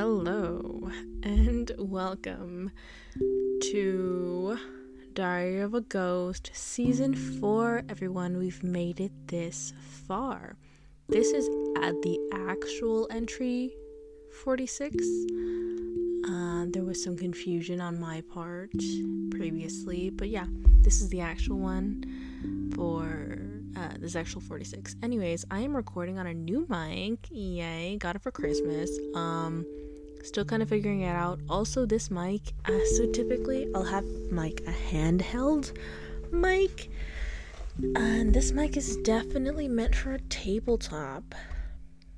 Hello and welcome to Diary of a Ghost Season 4. Everyone, we've made it this far. This is at the actual entry 46. Uh, there was some confusion on my part previously, but yeah, this is the actual one for uh, this actual 46. Anyways, I am recording on a new mic. Yay, got it for Christmas. Um, still kind of figuring it out. Also, this mic. Uh, so typically, I'll have like a handheld mic, and this mic is definitely meant for a tabletop.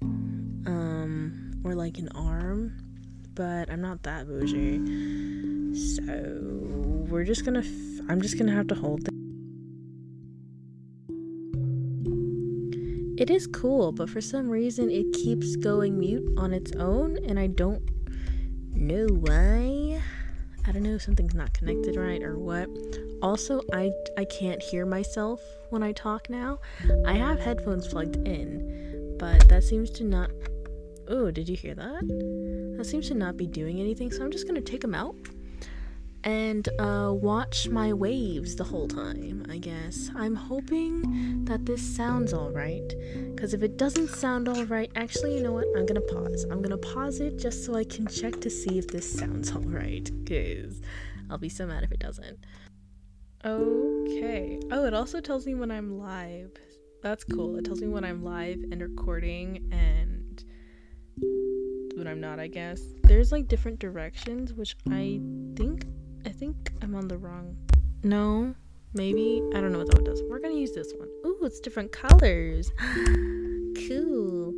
Um, or like an arm, but I'm not that bougie. So we're just gonna. F- I'm just gonna have to hold. It. It is cool, but for some reason it keeps going mute on its own, and I don't know why. I don't know if something's not connected right or what. Also, I I can't hear myself when I talk now. I have headphones plugged in, but that seems to not. Oh, did you hear that? That seems to not be doing anything, so I'm just gonna take them out and uh, watch my waves the whole time, I guess. I'm hoping that this sounds alright. Because if it doesn't sound alright, actually, you know what? I'm gonna pause. I'm gonna pause it just so I can check to see if this sounds alright. Because I'll be so mad if it doesn't. Okay. Oh, it also tells me when I'm live. That's cool. It tells me when I'm live and recording and when I'm not, I guess. There's like different directions, which I think think I'm on the wrong. No, maybe I don't know what that one does. We're gonna use this one. Ooh, it's different colors. cool.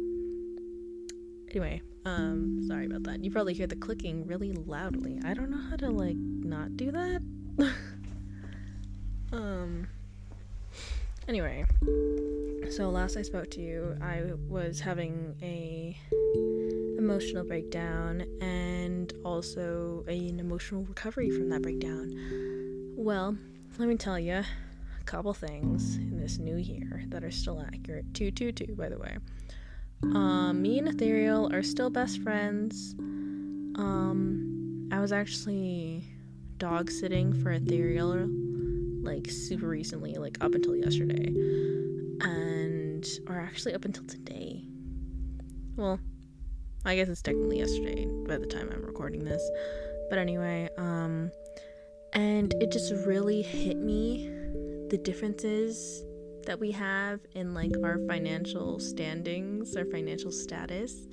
Anyway, um, sorry about that. You probably hear the clicking really loudly. I don't know how to like not do that. um. Anyway, so last I spoke to you, I was having a emotional breakdown and also an emotional recovery from that breakdown. Well, let me tell you a couple things in this new year that are still accurate. 222, by the way. Um, me and Ethereal are still best friends. Um, I was actually dog sitting for Ethereal like super recently, like up until yesterday. And, or actually up until today. Well, I guess it's technically yesterday by the time I'm recording this. But anyway, um, and it just really hit me the differences that we have in like our financial standings, our financial status.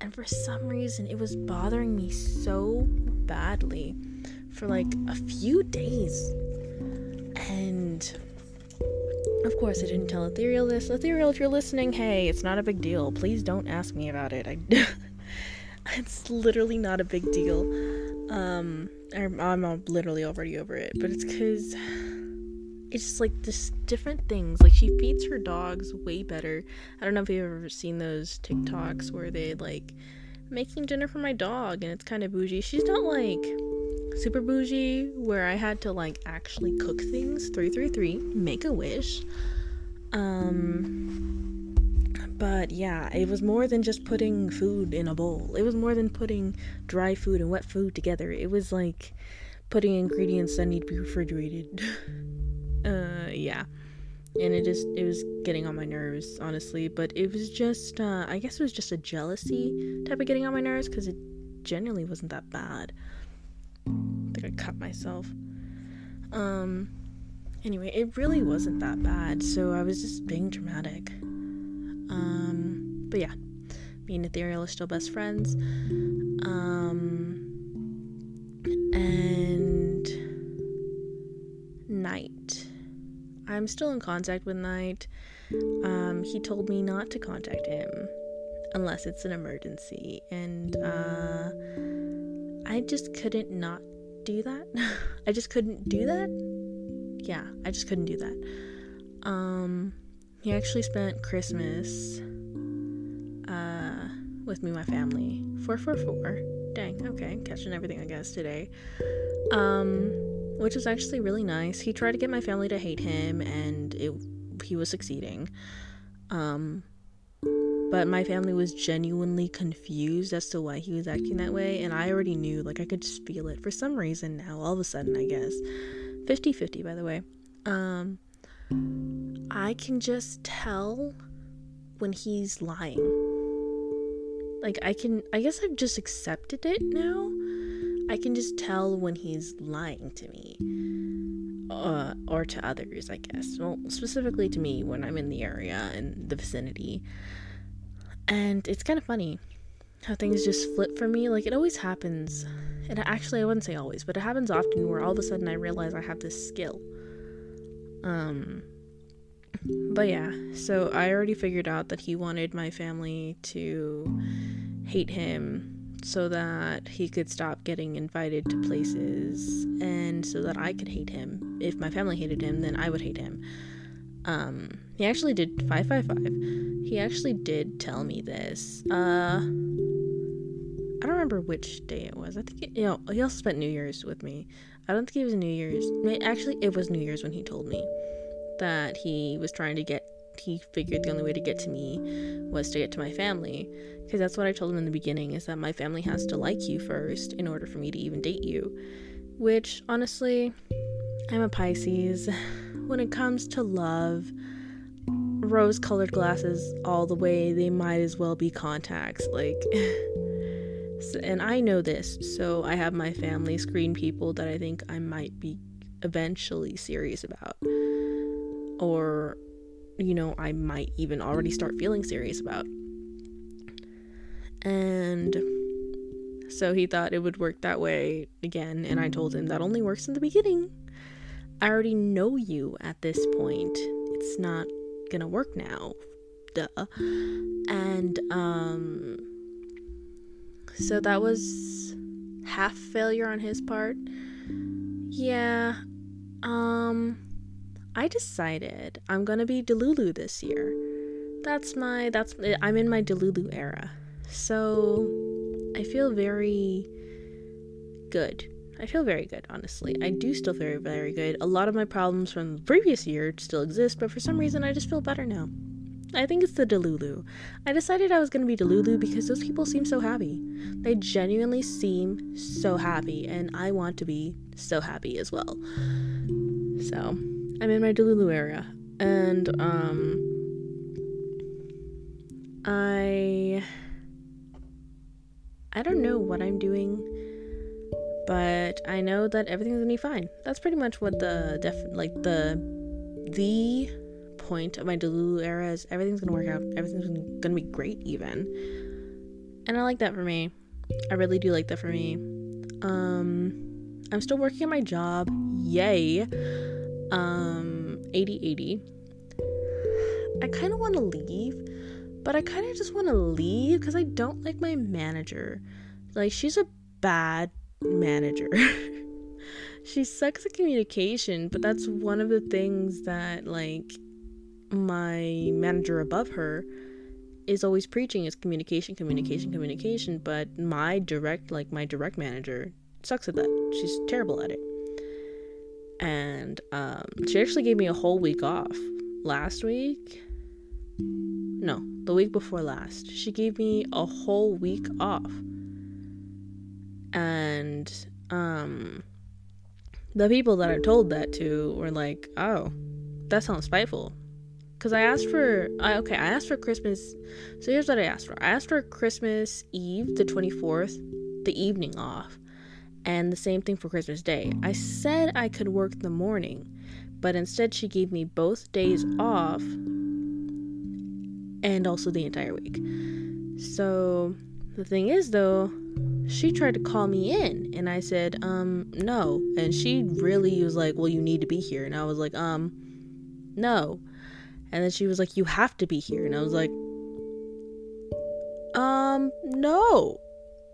And for some reason, it was bothering me so badly for like a few days. And of course, I didn't tell Ethereal this. Ethereal, if you're listening, hey, it's not a big deal. Please don't ask me about it. I, it's literally not a big deal. Um, I'm, I'm literally already over it, but it's because it's just like just different things. Like she feeds her dogs way better. I don't know if you've ever seen those TikToks where they like making dinner for my dog, and it's kind of bougie. She's not like super bougie where I had to like actually cook things. 333 make a wish. Um but yeah it was more than just putting food in a bowl. It was more than putting dry food and wet food together. It was like putting ingredients that need to be refrigerated. Uh yeah. And it just it was getting on my nerves honestly. But it was just uh i guess it was just a jealousy type of getting on my nerves because it genuinely wasn't that bad I think I cut myself. Um, anyway, it really wasn't that bad, so I was just being dramatic. Um, but yeah, me and Ethereal are still best friends. Um, and Night. I'm still in contact with Night. Um, he told me not to contact him unless it's an emergency, and uh, I just couldn't not do that. I just couldn't do that. Yeah, I just couldn't do that. Um, he actually spent Christmas uh, with me, my family. 444. Dang, okay, catching everything I guess today. Um, which was actually really nice. He tried to get my family to hate him, and it he was succeeding. Um, but my family was genuinely confused as to why he was acting that way. And I already knew, like, I could just feel it for some reason now, all of a sudden, I guess. 50 50, by the way. Um, I can just tell when he's lying. Like, I can, I guess I've just accepted it now. I can just tell when he's lying to me. Uh, or to others, I guess. Well, specifically to me when I'm in the area and the vicinity. And it's kind of funny how things just flip for me. Like, it always happens. And actually, I wouldn't say always, but it happens often where all of a sudden I realize I have this skill. Um, but yeah, so I already figured out that he wanted my family to hate him so that he could stop getting invited to places and so that I could hate him. If my family hated him, then I would hate him. Um, he actually did 555. He actually did tell me this. Uh, I don't remember which day it was. I think, it, you know, he also spent New Year's with me. I don't think it was New Year's. Actually, it was New Year's when he told me that he was trying to get he figured the only way to get to me was to get to my family because that's what I told him in the beginning is that my family has to like you first in order for me to even date you which honestly I'm a Pisces when it comes to love rose colored glasses all the way they might as well be contacts like and I know this so I have my family screen people that I think I might be eventually serious about or you know, I might even already start feeling serious about. And so he thought it would work that way again, and I told him that only works in the beginning. I already know you at this point. It's not gonna work now. Duh. And, um, so that was half failure on his part. Yeah. Um, I decided I'm gonna be Delulu this year. That's my that's I'm in my Delulu era. So I feel very good. I feel very good, honestly. I do still feel very good. A lot of my problems from the previous year still exist, but for some reason I just feel better now. I think it's the Delulu. I decided I was going to be Delulu because those people seem so happy. They genuinely seem so happy, and I want to be so happy as well. So, I'm in my Delulu area, and um, I I don't know what I'm doing, but I know that everything's gonna be fine. That's pretty much what the def like the the point of my Delulu era is. Everything's gonna work out. Everything's gonna be great, even, and I like that for me. I really do like that for me. Um, I'm still working at my job. Yay um 8080 i kind of want to leave but i kind of just want to leave because i don't like my manager like she's a bad manager she sucks at communication but that's one of the things that like my manager above her is always preaching is communication communication communication but my direct like my direct manager sucks at that she's terrible at it and um, she actually gave me a whole week off last week. No, the week before last. She gave me a whole week off. And um, the people that I told that to were like, "Oh, that sounds spiteful." Cuz I asked for I, okay, I asked for Christmas. So here's what I asked for. I asked for Christmas Eve, the 24th, the evening off and the same thing for Christmas Day. I said I could work the morning, but instead she gave me both days off and also the entire week. So the thing is though, she tried to call me in and I said, um, no. And she really was like, well, you need to be here. And I was like, um, no. And then she was like, you have to be here. And I was like, um, no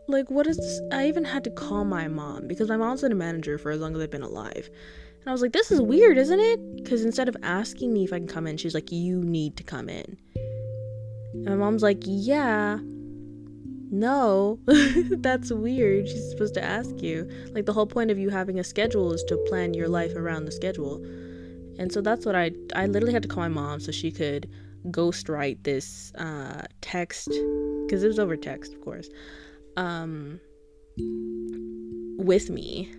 like what is this? i even had to call my mom because my mom's been a manager for as long as i've been alive and i was like this is weird isn't it because instead of asking me if i can come in she's like you need to come in and my mom's like yeah no. That's weird. She's supposed to ask you. Like the whole point of you having a schedule is to plan your life around the schedule. And so that's what i i literally had to call my mom so she could ghost write this uh, text because it was over text, of course, um, with me.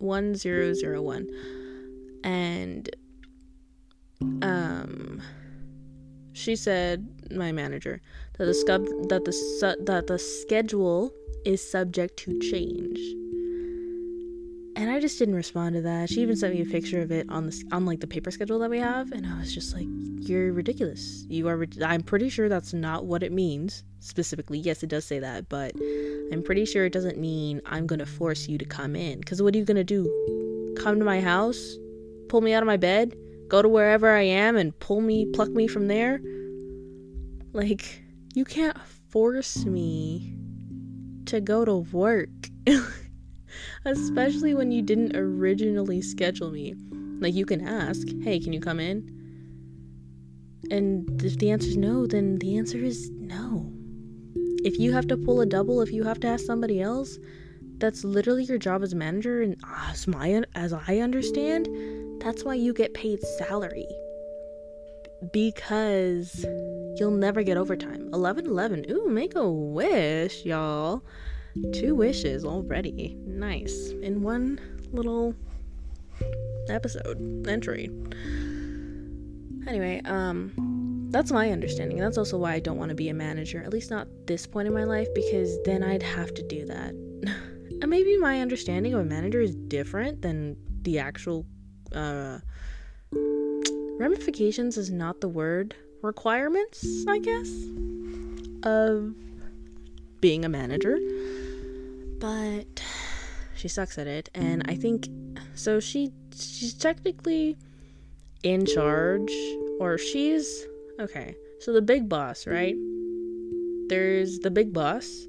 1001 and um she said my manager that the scub that the su- that the schedule is subject to change and I just didn't respond to that. She even sent me a picture of it on the on like the paper schedule that we have, and I was just like, "You're ridiculous. You are. I'm pretty sure that's not what it means specifically. Yes, it does say that, but I'm pretty sure it doesn't mean I'm gonna force you to come in. Because what are you gonna do? Come to my house, pull me out of my bed, go to wherever I am, and pull me, pluck me from there? Like, you can't force me to go to work." especially when you didn't originally schedule me. Like, you can ask, hey, can you come in? And if the answer is no, then the answer is no. If you have to pull a double, if you have to ask somebody else, that's literally your job as a manager. And as my as I understand, that's why you get paid salary because you'll never get overtime. 11 11. Ooh, make a wish, y'all. Two wishes already. Nice. In one little episode entry. Anyway, um that's my understanding. That's also why I don't want to be a manager, at least not this point in my life because then I'd have to do that. and maybe my understanding of a manager is different than the actual uh ramifications is not the word. Requirements, I guess, of being a manager. But she sucks at it and i think so she she's technically in charge or she's okay so the big boss right? There's the big boss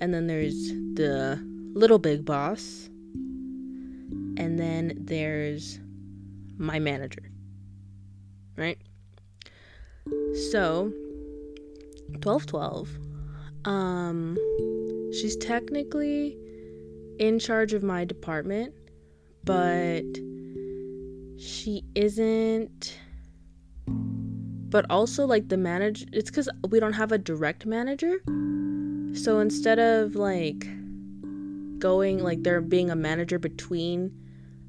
and then there's the little big boss and then there's my manager right so 1212 um She's technically in charge of my department, but she isn't but also like the manager it's cuz we don't have a direct manager. So instead of like going like there being a manager between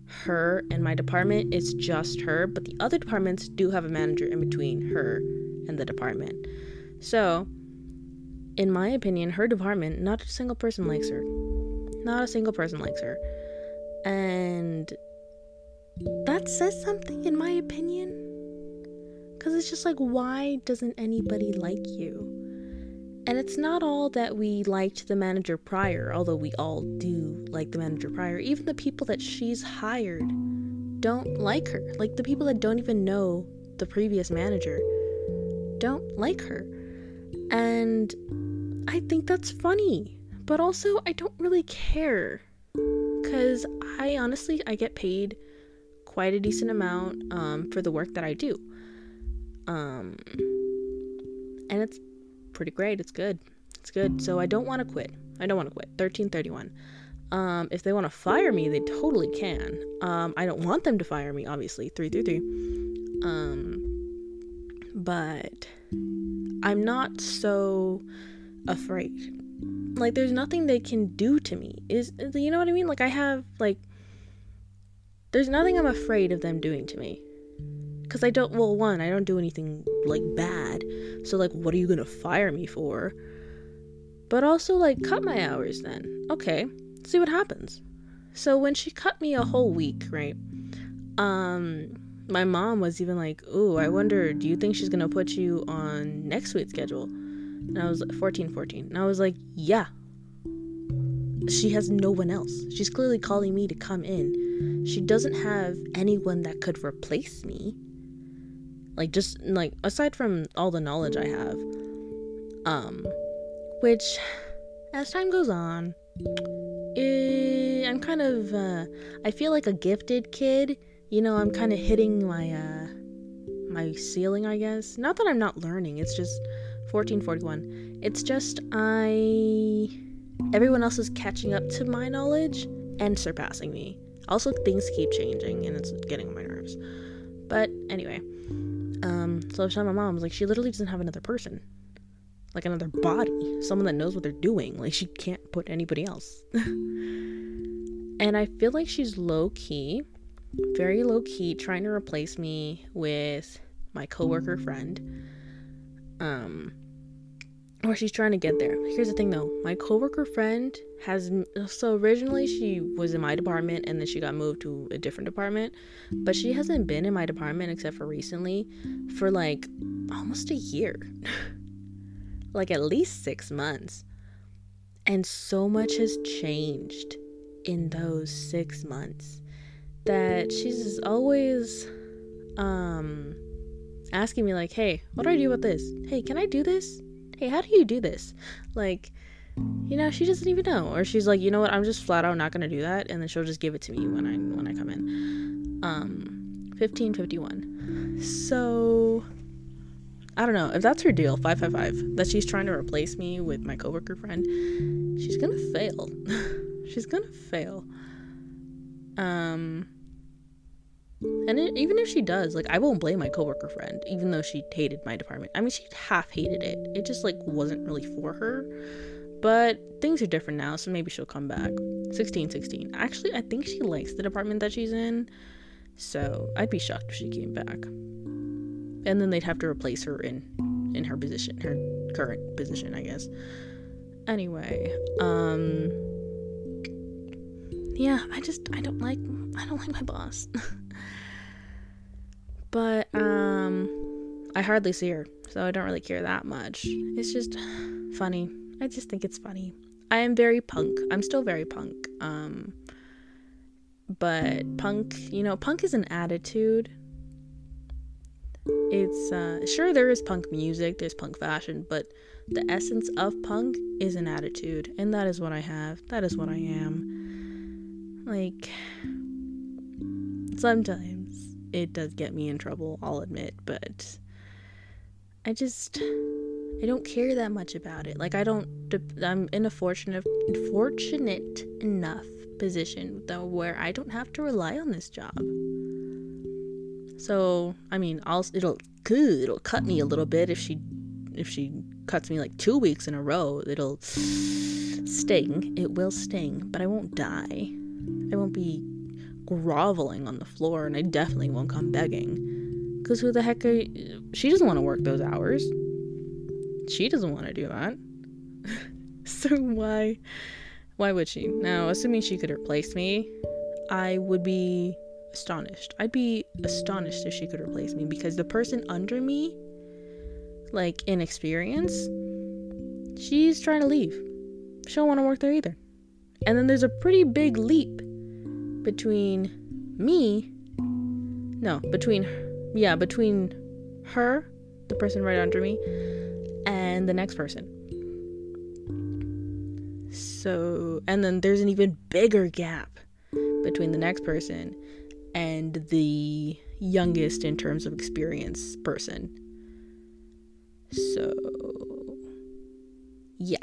her and my department, it's just her, but the other departments do have a manager in between her and the department. So, in my opinion, her department, not a single person likes her. Not a single person likes her. And that says something, in my opinion. Because it's just like, why doesn't anybody like you? And it's not all that we liked the manager prior, although we all do like the manager prior. Even the people that she's hired don't like her. Like the people that don't even know the previous manager don't like her. And I think that's funny, but also I don't really care cuz I honestly I get paid quite a decent amount um, for the work that I do. Um, and it's pretty great. It's good. It's good. So I don't want to quit. I don't want to quit. 1331. Um, if they want to fire me, they totally can. Um, I don't want them to fire me, obviously. 333. Um, but I'm not so afraid. Like there's nothing they can do to me. Is you know what I mean? Like I have like there's nothing I'm afraid of them doing to me. Cuz I don't well one, I don't do anything like bad. So like what are you going to fire me for? But also like cut my hours then. Okay. See what happens. So when she cut me a whole week, right? Um my mom was even like, "Ooh, I wonder, do you think she's going to put you on next week's schedule?" And I was like, 14, 14. And I was like, yeah. She has no one else. She's clearly calling me to come in. She doesn't have anyone that could replace me. Like, just, like, aside from all the knowledge I have. Um, which, as time goes on, eh, I'm kind of, uh, I feel like a gifted kid. You know, I'm kind of hitting my, uh, my ceiling, I guess. Not that I'm not learning, it's just 1441. It's just I. Everyone else is catching up to my knowledge and surpassing me. Also, things keep changing and it's getting on my nerves. But anyway, Um, so I was telling my mom, I was like, she literally doesn't have another person, like another body, someone that knows what they're doing. Like she can't put anybody else. and I feel like she's low key, very low key, trying to replace me with my coworker friend. Um, or she's trying to get there. Here's the thing though, my coworker friend has so originally she was in my department and then she got moved to a different department, but she hasn't been in my department except for recently for like almost a year. like at least 6 months. And so much has changed in those 6 months that she's always um asking me like, "Hey, what do I do about this? Hey, can I do this? Hey, how do you do this?" Like you know, she doesn't even know. Or she's like, you know what, I'm just flat out not gonna do that, and then she'll just give it to me when I when I come in. Um, fifteen fifty one. So I don't know if that's her deal. Five five five. That she's trying to replace me with my coworker friend. She's gonna fail. she's gonna fail. Um. And it, even if she does, like, I won't blame my coworker friend, even though she hated my department. I mean, she half hated it. It just like wasn't really for her. But things are different now, so maybe she'll come back. 16 16. Actually, I think she likes the department that she's in. So I'd be shocked if she came back. And then they'd have to replace her in in her position, her current position, I guess. Anyway, um yeah, I just I don't like I don't like my boss. but um I hardly see her, so I don't really care that much. It's just funny I just think it's funny. I am very punk. I'm still very punk. Um, but punk, you know, punk is an attitude. It's uh, sure there is punk music, there's punk fashion, but the essence of punk is an attitude, and that is what I have. That is what I am. Like sometimes it does get me in trouble, I'll admit, but I just I don't care that much about it. Like I don't I'm in a fortunate fortunate enough position though where I don't have to rely on this job. So, I mean, I'll it'll it'll cut me a little bit if she if she cuts me like 2 weeks in a row. It'll sting. It will sting, but I won't die. I won't be groveling on the floor and I definitely won't come begging. Cuz who the heck are, she doesn't want to work those hours she doesn't want to do that. so why why would she? Now, assuming she could replace me, I would be astonished. I'd be astonished if she could replace me because the person under me, like in experience, she's trying to leave. She don't want to work there either. And then there's a pretty big leap between me, no, between, yeah, between her, the person right under me, and the next person. So, and then there's an even bigger gap between the next person and the youngest in terms of experience person. So, yeah.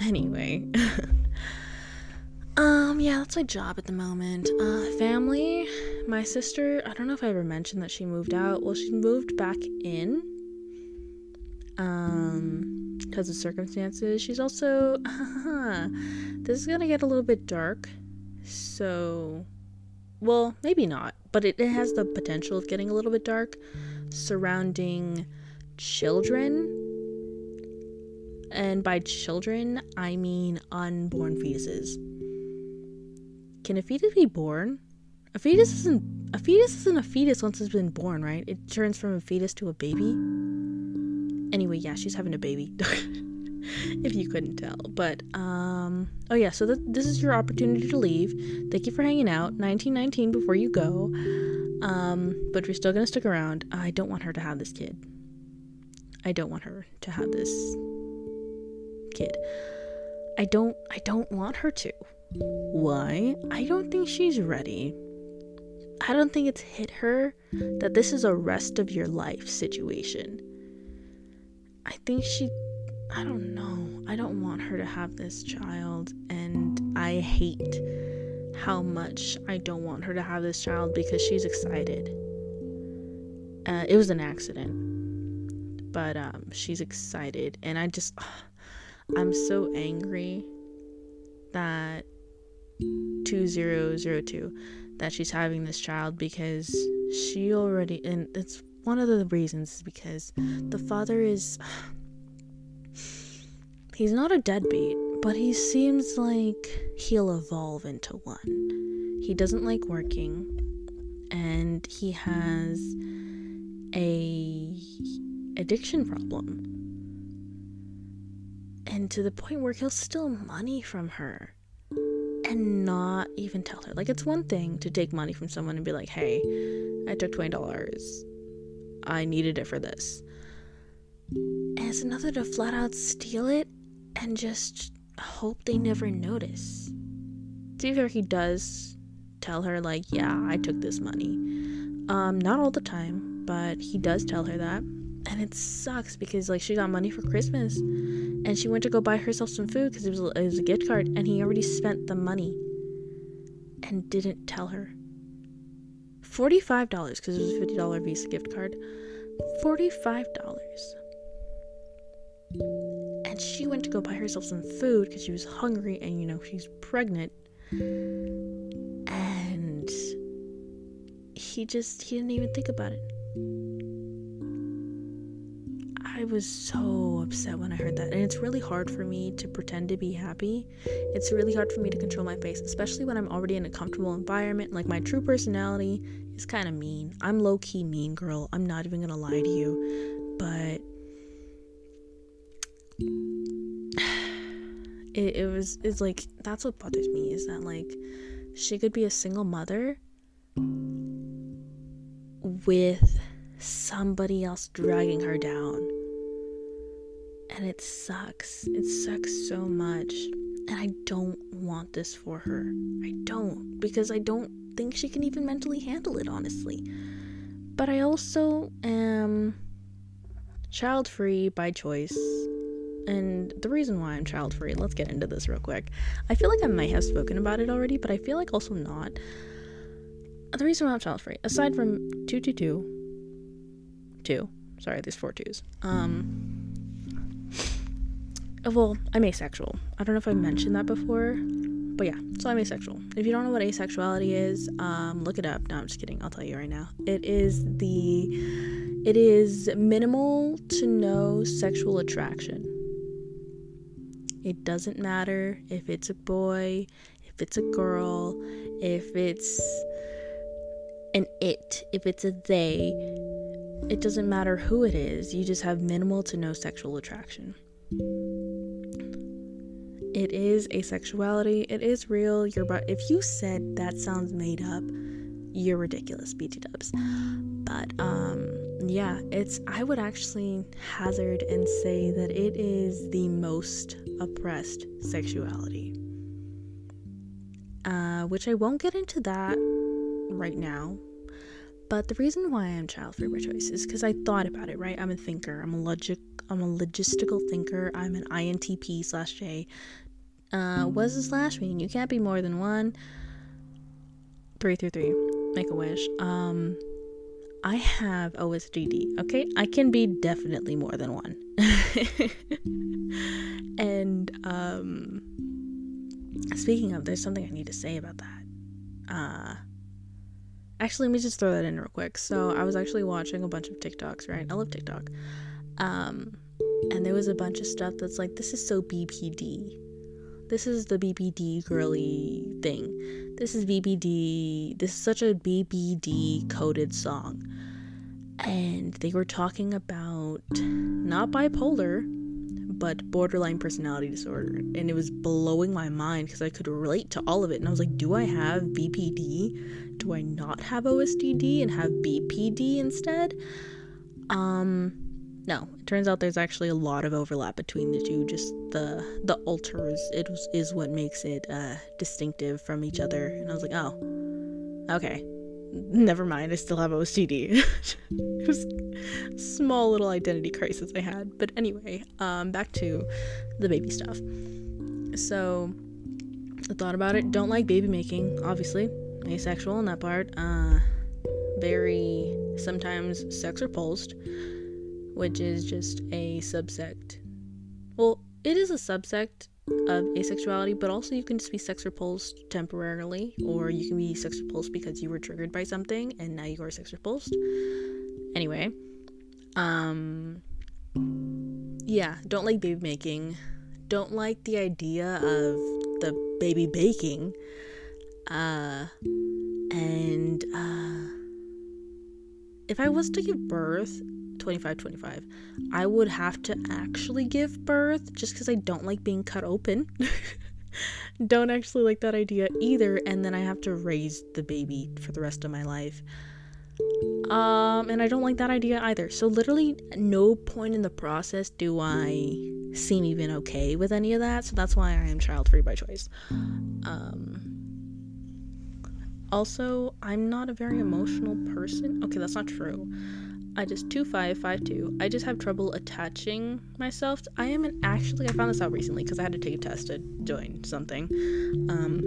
Anyway. um, yeah, that's my job at the moment. Uh, family, my sister, I don't know if I ever mentioned that she moved out. Well, she moved back in um because of circumstances. She's also this is gonna get a little bit dark so well maybe not but it, it has the potential of getting a little bit dark surrounding children. And by children i mean unborn fetuses. Can a fetus be born? A fetus isn't a fetus isn't a fetus once it's been born right? It turns from a fetus to a baby Anyway, yeah, she's having a baby. if you couldn't tell. But um oh yeah, so th- this is your opportunity to leave. Thank you for hanging out. 1919 before you go. Um but you're still going to stick around. I don't want her to have this kid. I don't want her to have this kid. I don't I don't want her to. Why? I don't think she's ready. I don't think it's hit her that this is a rest of your life situation. I think she I don't know. I don't want her to have this child and I hate how much I don't want her to have this child because she's excited. Uh, it was an accident, but um, she's excited, and I just, I'm so angry that 2002 that she's having this child because she already, and it's one of the reasons is because the father is, he's not a deadbeat, but he seems like he'll evolve into one. He doesn't like working, and he has a addiction problem. And to the point where he'll steal money from her and not even tell her. Like, it's one thing to take money from someone and be like, hey, I took $20. I needed it for this. And it's another to flat out steal it and just hope they never notice. To be fair, he does tell her, like, yeah, I took this money. Um, not all the time, but he does tell her that. And it sucks because, like, she got money for Christmas and she went to go buy herself some food because it was, it was a gift card and he already spent the money and didn't tell her. $45 because it was a $50 Visa gift card. $45. And she went to go buy herself some food because she was hungry and, you know, she's pregnant. And he just, he didn't even think about it. I was so upset when I heard that. And it's really hard for me to pretend to be happy. It's really hard for me to control my face, especially when I'm already in a comfortable environment. Like, my true personality is kind of mean. I'm low key mean girl. I'm not even gonna lie to you. But it, it was, it's like, that's what bothers me is that, like, she could be a single mother with somebody else dragging her down and it sucks. It sucks so much. And I don't want this for her. I don't, because I don't think she can even mentally handle it, honestly. But I also am child free by choice. And the reason why I'm child free, let's get into this real quick. I feel like I might have spoken about it already, but I feel like also not. The reason why I'm child free, aside from 222, two, sorry, there's four twos. Um, well, I'm asexual. I don't know if I mentioned that before, but yeah, so I'm asexual. If you don't know what asexuality is, um, look it up. No, I'm just kidding. I'll tell you right now. It is the, it is minimal to no sexual attraction. It doesn't matter if it's a boy, if it's a girl, if it's an it, if it's a they. It doesn't matter who it is. You just have minimal to no sexual attraction. It is asexuality. It is real. Your but if you said that sounds made up, you're ridiculous, BT dubs. But um yeah, it's I would actually hazard and say that it is the most oppressed sexuality. Uh, which I won't get into that right now. But the reason why I'm child free by choice is because I thought about it, right? I'm a thinker. I'm a logic I'm a logistical thinker. I'm an INTP slash J. Uh, what does slash mean? You can't be more than one. Three through three. Make a wish. Um, I have OSDD. Okay, I can be definitely more than one. and um, speaking of, there's something I need to say about that. Uh, actually, let me just throw that in real quick. So I was actually watching a bunch of TikToks. Right, I love TikTok. Um, and there was a bunch of stuff that's like, this is so BPD. This is the BPD girly thing. This is BPD. This is such a BPD coded song. And they were talking about not bipolar, but borderline personality disorder. And it was blowing my mind because I could relate to all of it. And I was like, do I have BPD? Do I not have OSDD and have BPD instead? Um, no, it turns out there's actually a lot of overlap between the two. Just the the alters it was, is what makes it uh, distinctive from each other. And I was like, oh, okay, never mind. I still have OCD. it was small little identity crisis I had. But anyway, um, back to the baby stuff. So I thought about it. Don't like baby making, obviously. Asexual in that part. Uh, very sometimes sex repulsed, which is just a subsect. Well, it is a subsect of asexuality, but also you can just be sex repulsed temporarily, or you can be sex repulsed because you were triggered by something and now you are sex repulsed. Anyway, um, yeah, don't like baby making. Don't like the idea of the baby baking. Uh, and uh, if I was to give birth, 25 25, I would have to actually give birth just because I don't like being cut open. don't actually like that idea either. And then I have to raise the baby for the rest of my life. Um, and I don't like that idea either. So literally, no point in the process do I seem even okay with any of that. So that's why I am child free by choice. Um. Also, I'm not a very emotional person. Okay, that's not true. I just two five five two. I just have trouble attaching myself. I am an actually. I found this out recently because I had to take a test to join something. Um,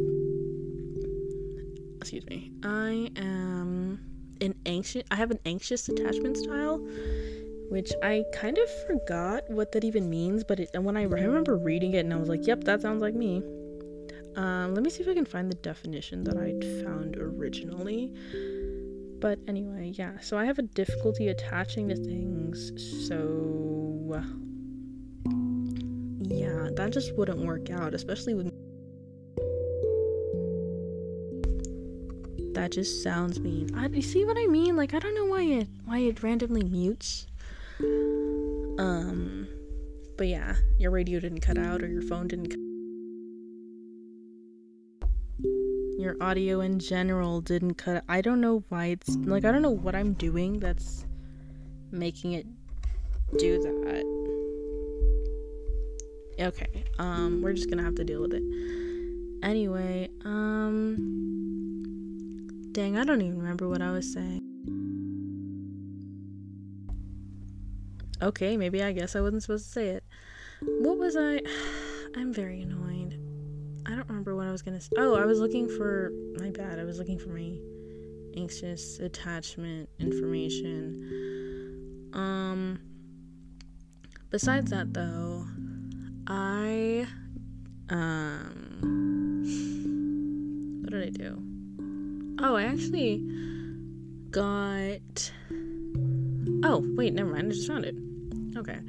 excuse me. I am an anxious I have an anxious attachment style, which I kind of forgot what that even means, but it, and when I remember reading it and I was like, "Yep, that sounds like me." Um, let me see if I can find the definition that I found originally. But anyway, yeah. So I have a difficulty attaching to things. So yeah, that just wouldn't work out, especially with that just sounds mean. I, you see what I mean? Like I don't know why it why it randomly mutes. Um, but yeah, your radio didn't cut out or your phone didn't. Cut your audio in general didn't cut. I don't know why it's like I don't know what I'm doing that's making it do that. Okay, um, we're just gonna have to deal with it. Anyway, um. Dang, I don't even remember what I was saying. Okay, maybe I guess I wasn't supposed to say it. What was I? I'm very annoyed. I don't remember what I was gonna say. Oh, I was looking for. My bad. I was looking for my anxious attachment information. Um. Besides that, though, I. Um. What did I do? Oh, I actually got. Oh, wait, never mind. I just found it. Okay.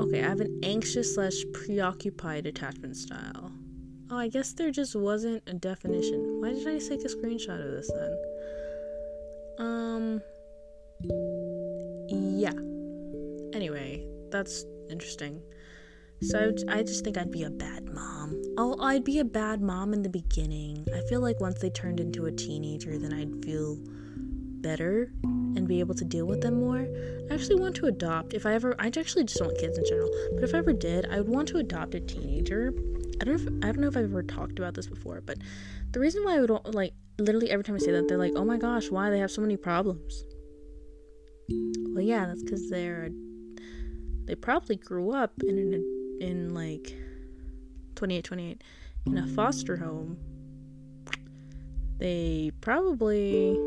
Okay, I have an anxious slash preoccupied attachment style. Oh, I guess there just wasn't a definition. Why did I take a screenshot of this then? Um. Yeah. Anyway, that's interesting. So I just think I'd be a bad mom. Oh, I'd be a bad mom in the beginning. I feel like once they turned into a teenager, then I'd feel better and be able to deal with them more. I actually want to adopt. If I ever, I actually just want kids in general. But if I ever did, I would want to adopt a teenager. I don't. Know if, I don't know if I've ever talked about this before, but the reason why I would like literally every time I say that, they're like, "Oh my gosh, why they have so many problems?" Well, yeah, that's because they're they probably grew up in an in like 28 28 in a foster home they probably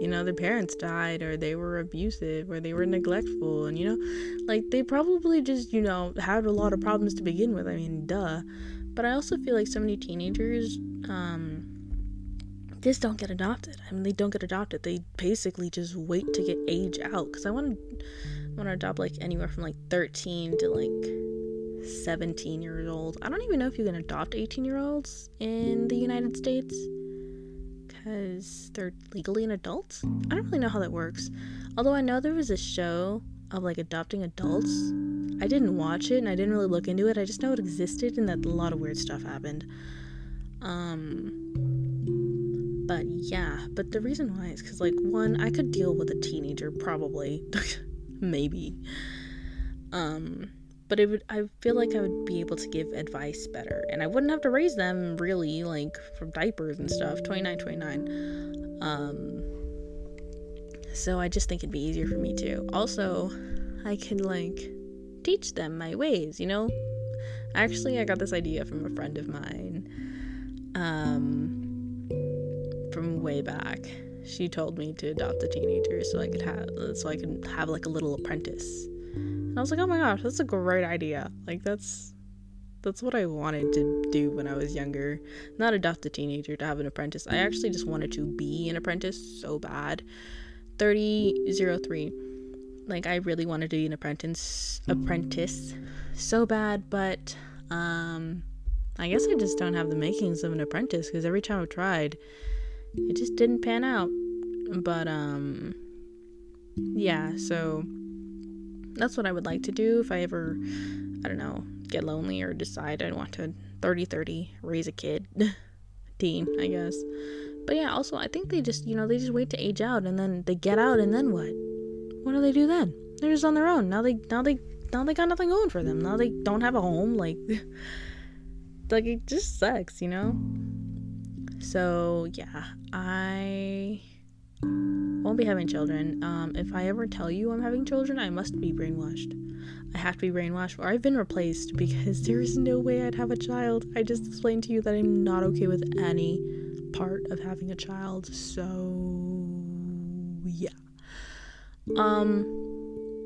you know their parents died or they were abusive or they were neglectful. And you know like they probably just you know had a lot of problems to begin with. I mean duh. But i also feel like so many teenagers um just don't get adopted. I mean they don't get adopted. They basically just wait to get age out. Because i want to want to adopt like anywhere from like 13 to like 17 years old. I don't even know if you can adopt 18 year olds in the United States because they're legally an adult. I don't really know how that works. Although I know there was a show of like adopting adults. I didn't watch it and I didn't really look into it. I just know it existed and that a lot of weird stuff happened. Um but yeah, but the reason why is cuz like one, I could deal with a teenager probably. Maybe. Um but it would I feel like I would be able to give advice better and I wouldn't have to raise them really like from diapers and stuff 29 29 um so I just think it'd be easier for me too also I could like teach them my ways you know? Actually I got this idea from a friend of mine um from way back. She told me to adopt a teenager so I could have so I could have like a little apprentice. And I was like, "Oh my gosh, that's a great idea." Like that's that's what I wanted to do when I was younger. Not adopt a teenager to have an apprentice. I actually just wanted to be an apprentice so bad. 3003. Like I really wanted to be an apprentice apprentice so bad, but um I guess I just don't have the makings of an apprentice because every time I've tried, it just didn't pan out. But um yeah, so that's what I would like to do if I ever I don't know, get lonely or decide I want to 30 30 raise a kid. Teen, I guess. But yeah, also I think they just, you know, they just wait to age out and then they get out and then what? What do they do then? They're just on their own. Now they now they now they got nothing going for them. Now they don't have a home like like it just sucks, you know? So, yeah, I won't be having children. Um, if I ever tell you I'm having children, I must be brainwashed. I have to be brainwashed, or I've been replaced because there is no way I'd have a child. I just explained to you that I'm not okay with any part of having a child, so yeah. Um,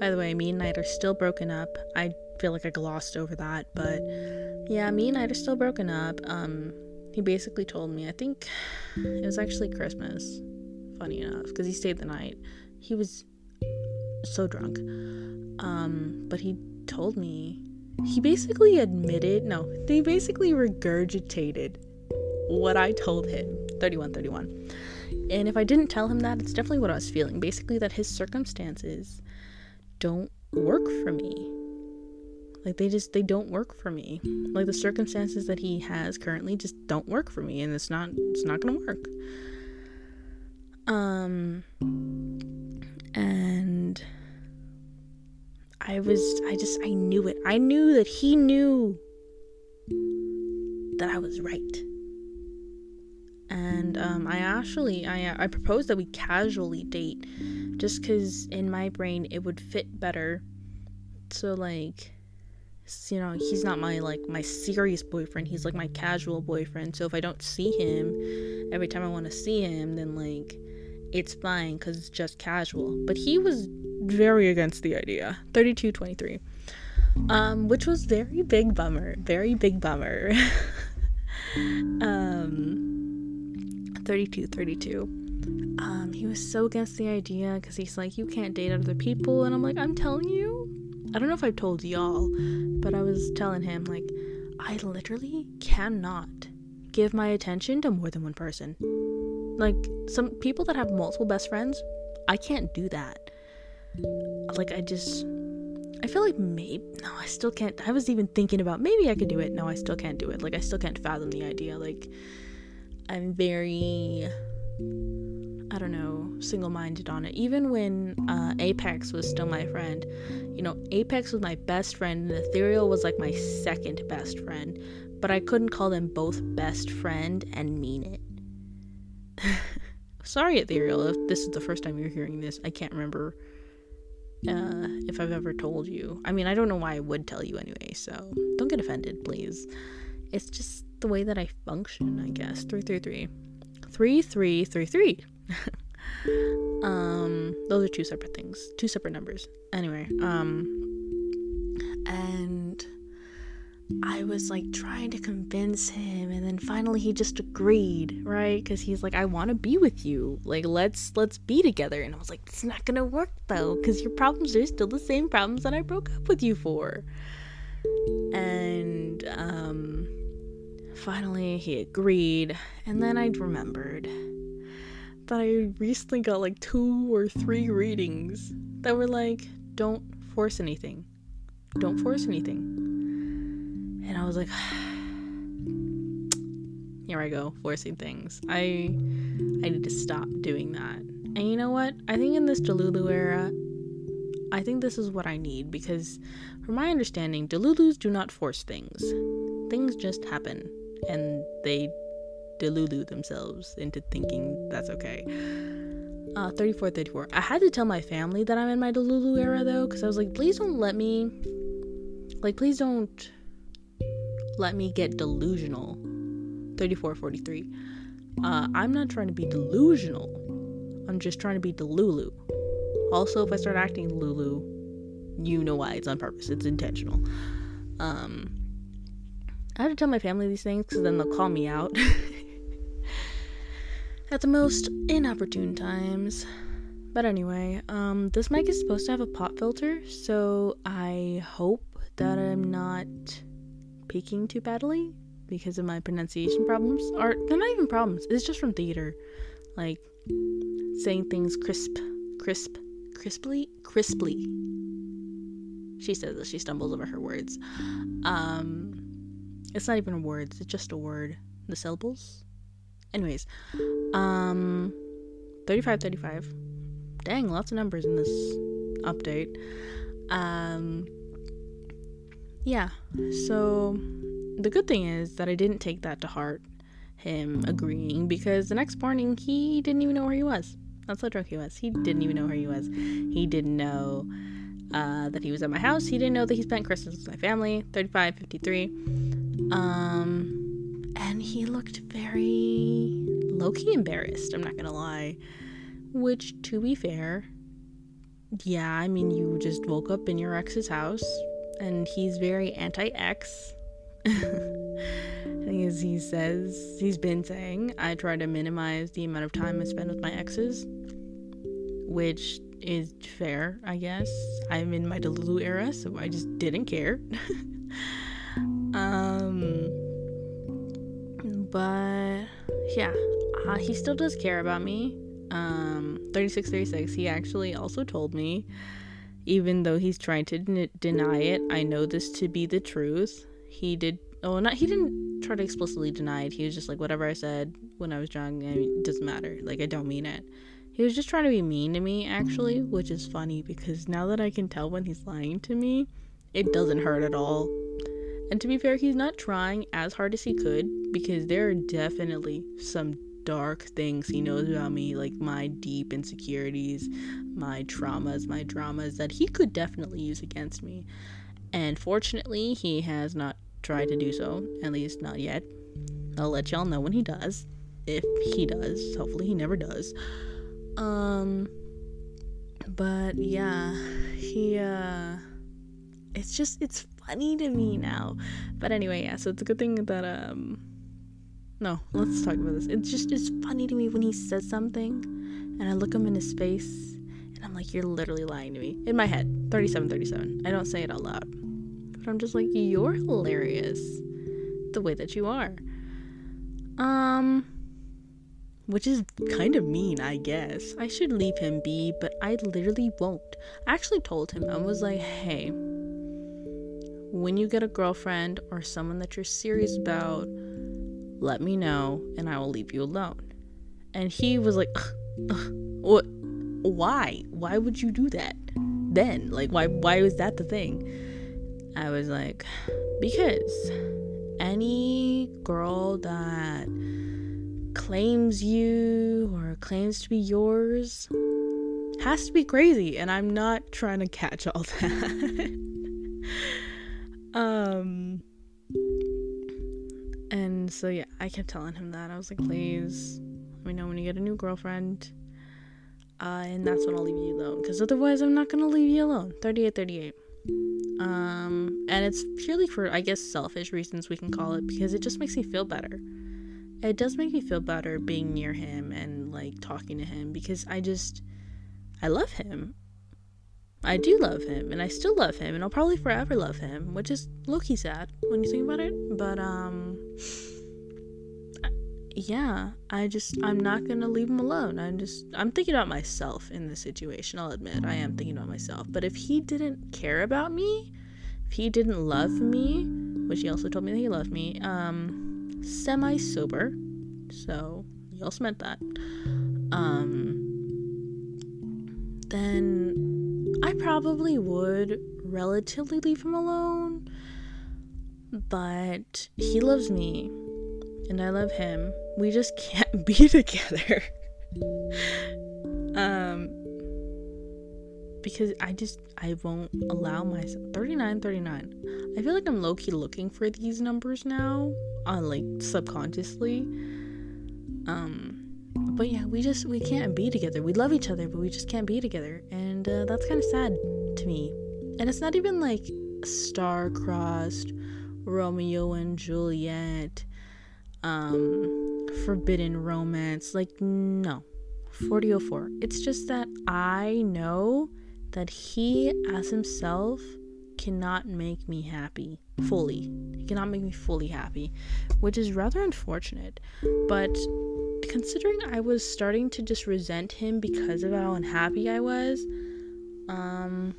by the way, me and Knight are still broken up. I feel like I glossed over that, but yeah, me and Knight are still broken up. Um, he basically told me, I think it was actually Christmas, funny enough, because he stayed the night. He was so drunk. Um, but he told me, he basically admitted, no, they basically regurgitated what I told him. 3131. And if I didn't tell him that, it's definitely what I was feeling. Basically, that his circumstances don't work for me like they just they don't work for me. Like the circumstances that he has currently just don't work for me and it's not it's not going to work. Um and I was I just I knew it. I knew that he knew that I was right. And um, I actually I I proposed that we casually date, just because in my brain it would fit better. So like, you know, he's not my like my serious boyfriend. He's like my casual boyfriend. So if I don't see him every time I want to see him, then like it's fine cuz it's just casual. But he was very against the idea. 3223. Um which was very big bummer. Very big bummer. um 3232. Um he was so against the idea cuz he's like you can't date other people and I'm like I'm telling you I don't know if I've told y'all, but I was telling him, like, I literally cannot give my attention to more than one person. Like, some people that have multiple best friends, I can't do that. Like, I just. I feel like maybe. No, I still can't. I was even thinking about maybe I could do it. No, I still can't do it. Like, I still can't fathom the idea. Like, I'm very I don't know, single minded on it. Even when uh, Apex was still my friend, you know, Apex was my best friend, and Ethereal was like my second best friend, but I couldn't call them both best friend and mean it. Sorry, Ethereal, if this is the first time you're hearing this. I can't remember uh, if I've ever told you. I mean, I don't know why I would tell you anyway, so don't get offended, please. It's just the way that I function, I guess. 333. 3333. um, those are two separate things, two separate numbers. Anyway, um, and I was like trying to convince him, and then finally he just agreed, right? Because he's like, I want to be with you. Like, let's let's be together. And I was like, it's not gonna work though, because your problems are still the same problems that I broke up with you for. And um, finally he agreed, and then I remembered that I recently got like two or three readings that were like, don't force anything. Don't force anything. And I was like, here I go, forcing things. I I need to stop doing that. And you know what? I think in this Delulu era, I think this is what I need because from my understanding, Delulus do not force things. Things just happen and they delulu themselves into thinking that's okay. Uh, 34, 34. I had to tell my family that I'm in my delulu era though, because I was like, please don't let me, like, please don't let me get delusional. 34, 43. Uh, I'm not trying to be delusional. I'm just trying to be Delulu. Also, if I start acting Lulu, you know why. It's on purpose. It's intentional. Um, I have to tell my family these things because then they'll call me out at the most inopportune times. But anyway, um, this mic is supposed to have a pop filter, so I hope that I'm not peaking too badly because of my pronunciation problems. Or they're not even problems. It's just from theater, like saying things crisp, crisp, crisply, crisply. She says that she stumbles over her words. Um, it's not even words. It's just a word. The syllables. Anyways, um, 35, 35. Dang, lots of numbers in this update. Um, yeah, so the good thing is that I didn't take that to heart, him agreeing, because the next morning he didn't even know where he was. That's how drunk he was. He didn't even know where he was. He didn't know uh, that he was at my house. He didn't know that he spent Christmas with my family. 35, 53. Um, and he looked very low key embarrassed, I'm not gonna lie. Which, to be fair, yeah, I mean, you just woke up in your ex's house, and he's very anti ex. thing is, he says, he's been saying, I try to minimize the amount of time I spend with my exes, which is fair, I guess. I'm in my Delulu era, so I just didn't care. um, but yeah, uh, he still does care about me. Um, 3636, he actually also told me, even though he's trying to n- deny it, I know this to be the truth. He did, oh, not, he didn't try to explicitly deny it. He was just like, whatever I said when I was drunk, I mean, it doesn't matter. Like, I don't mean it. He was just trying to be mean to me, actually, which is funny because now that I can tell when he's lying to me, it doesn't hurt at all. And to be fair, he's not trying as hard as he could because there are definitely some dark things he knows about me, like my deep insecurities, my traumas, my dramas that he could definitely use against me. And fortunately, he has not tried to do so, at least not yet. I'll let y'all know when he does. If he does. Hopefully, he never does. Um, but yeah, he, uh, it's just, it's funny to me now. But anyway, yeah, so it's a good thing that, um, no, let's talk about this. It's just, it's funny to me when he says something and I look him in his face and I'm like, you're literally lying to me. In my head, 37, 37. I don't say it out loud. But I'm just like, you're hilarious the way that you are. Um, which is kind of mean, I guess. I should leave him be, but I literally won't. I actually told him, I was like, hey, when you get a girlfriend or someone that you're serious about, let me know and I will leave you alone. And he was like, what? Why? Why would you do that? Then, like, why? Why was that the thing? I was like, because any girl that claims you or claims to be yours has to be crazy and i'm not trying to catch all that um and so yeah i kept telling him that. I was like please let me know when you get a new girlfriend. Uh, and that's when i'll leave you alone because otherwise i'm not gonna leave you alone. 38 38 um and it's purely for i guess selfish reasons we can call it because it just makes me feel better. It does make me feel better being near him and like talking to him because I just I love him. I do love him and I still love him and I'll probably forever love him, which is low-key sad when you think about it. But um yeah, I just I'm not gonna leave him alone. I'm just I'm thinking about myself in this situation. I'll admit I am thinking about myself. But if he didn't care about me, if he didn't love me, which he also told me that he loved me, um, semi sober, so you also meant that. Um, then I probably would relatively leave him alone, but he loves me and I love him. We just can't be together. um, because I just I won't allow myself 39 39. I feel like I'm low key looking for these numbers now on like subconsciously. Um but yeah, we just we can't be together. We love each other, but we just can't be together, and uh, that's kind of sad to me. And it's not even like star-crossed Romeo and Juliet, um, forbidden romance. Like no, 4004. It's just that I know that he, as himself, cannot make me happy fully. He cannot make me fully happy, which is rather unfortunate. But considering I was starting to just resent him because of how unhappy I was, um,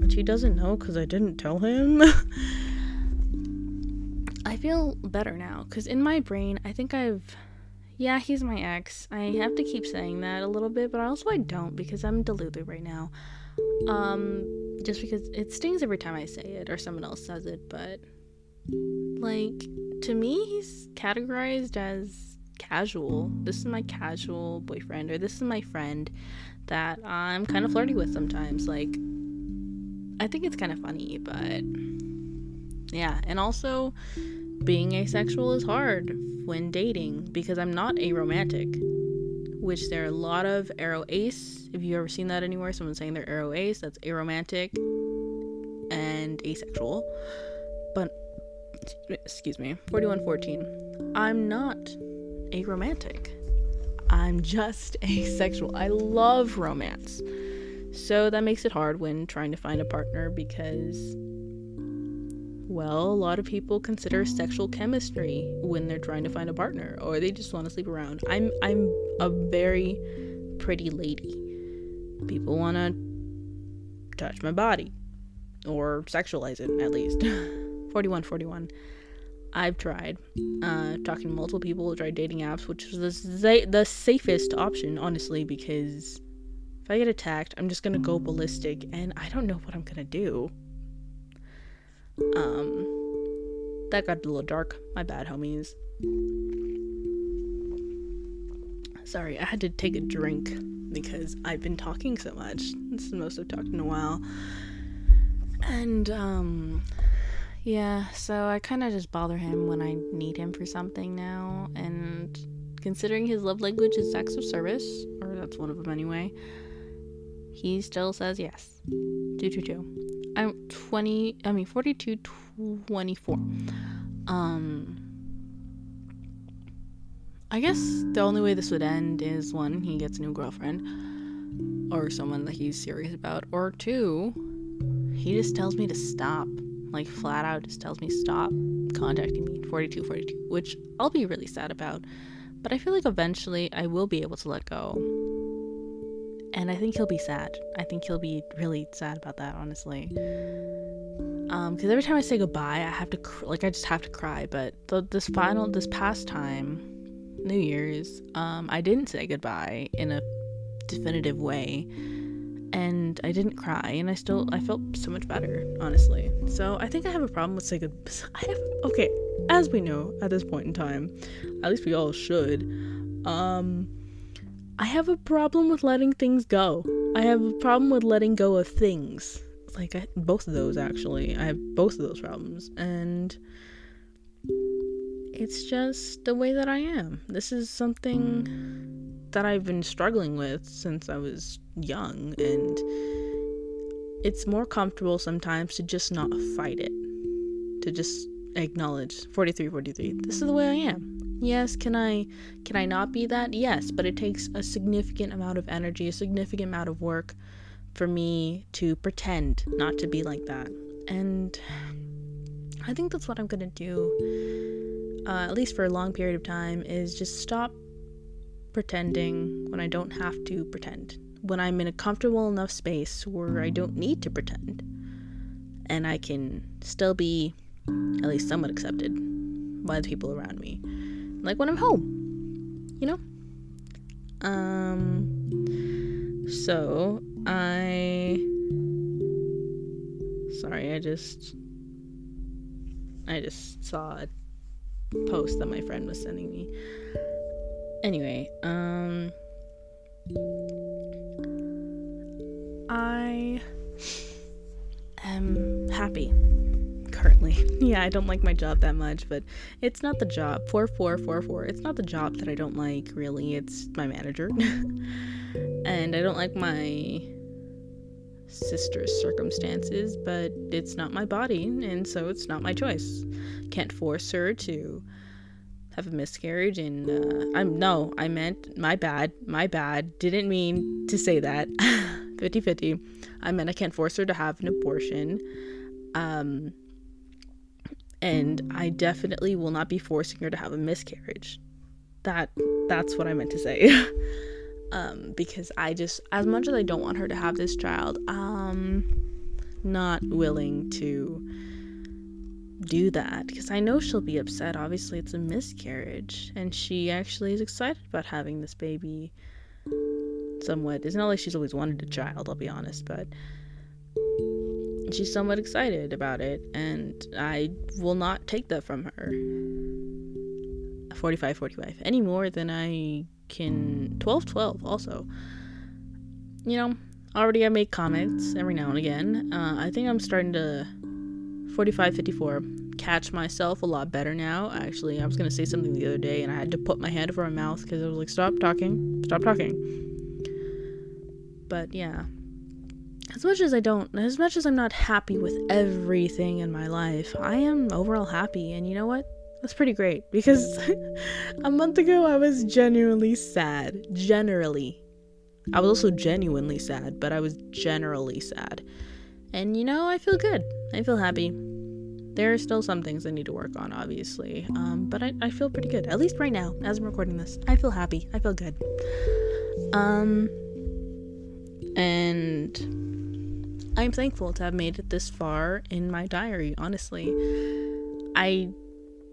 which he doesn't know because I didn't tell him. I feel better now because in my brain, I think I've. Yeah, he's my ex. I have to keep saying that a little bit, but also I don't because I'm deluded right now. Um, just because it stings every time I say it or someone else says it, but like to me, he's categorized as casual. This is my casual boyfriend, or this is my friend that I'm kind of flirty with sometimes. Like, I think it's kind of funny, but yeah, and also being asexual is hard when dating because I'm not aromantic which there are a lot of aro ace. If you've ever seen that anywhere, someone saying they're aro ace, that's aromantic and asexual. But excuse me, 4114. I'm not aromantic. I'm just asexual. I love romance. So that makes it hard when trying to find a partner because well, a lot of people consider sexual chemistry when they're trying to find a partner or they just want to sleep around. I'm I'm a very pretty lady. People want to touch my body or sexualize it at least. 4141. I've tried uh, talking to multiple people, tried dating apps, which is the, za- the safest option, honestly, because if I get attacked, I'm just gonna go ballistic and I don't know what I'm gonna do. Um, that got a little dark. My bad, homies. Sorry, I had to take a drink because I've been talking so much. This is the most I've talked in a while. And, um, yeah, so I kind of just bother him when I need him for something now. And considering his love language is acts of service, or that's one of them anyway, he still says yes. Do, do, do. I'm 20, I mean 42, 24. Um, I guess the only way this would end is one, he gets a new girlfriend or someone that he's serious about, or two, he just tells me to stop. Like, flat out just tells me stop contacting me 42, 42, which I'll be really sad about. But I feel like eventually I will be able to let go and I think he'll be sad. I think he'll be really sad about that, honestly. Um, because every time I say goodbye, I have to cr- like I just have to cry. But this final, this past time, New Year's, um, I didn't say goodbye in a definitive way, and I didn't cry, and I still I felt so much better, honestly. So I think I have a problem with say good. I have okay, as we know at this point in time, at least we all should. Um I have a problem with letting things go. I have a problem with letting go of things. Like I, both of those actually. I have both of those problems and it's just the way that I am. This is something that I've been struggling with since I was young and it's more comfortable sometimes to just not fight it. To just acknowledge 43 43. This is the way I am. Yes, can I can I not be that? Yes, but it takes a significant amount of energy, a significant amount of work for me to pretend not to be like that. And I think that's what I'm to do uh, at least for a long period of time is just stop pretending when I don't have to pretend. When I'm in a comfortable enough space where I don't need to pretend and I can still be at least somewhat accepted by the people around me like when I'm home, you know? Um, so I, sorry, I just, I just saw a post that my friend was sending me. Anyway, um, I am happy currently. yeah, I don't like my job that much, but it's not the job. 4444. It's not the job that I don't like, really. It's my manager. and I don't like my sister's circumstances, but it's not my body, and so it's not my choice. Can't force her to have a miscarriage and uh, I'm no, I meant my bad, my bad. Didn't mean to say that. 50-50. I meant I can't force her to have an abortion. Um and I definitely will not be forcing her to have a miscarriage. That that's what I meant to say. um because I just as much as I don't want her to have this child, um not willing to do that because I know she'll be upset. Obviously, it's a miscarriage, and she actually is excited about having this baby. Somewhat. It's not like she's always wanted a child, I'll be honest, but she's somewhat excited about it, and I will not take that from her. 45 45 any more than I can. 12 12 also. You know, already I make comments every now and again. Uh, I think I'm starting to 45 54 catch myself a lot better now. Actually i was going to say something the other day and i had to put my hand over my mouth because i was like stop talking. Stop talking. But yeah. As much as i don't as much as i'm not happy with everything in my life i am overall happy. And you know what? That's pretty great because a month ago i was genuinely sad. Generally. I was also genuinely sad but i was generally sad. And you know, I feel good. I feel happy. There are still some things I need to work on, obviously. Um, but I, I feel pretty good. At least right now, as I'm recording this. I feel happy. I feel good. Um, and I'm thankful to have made it this far in my diary, honestly. I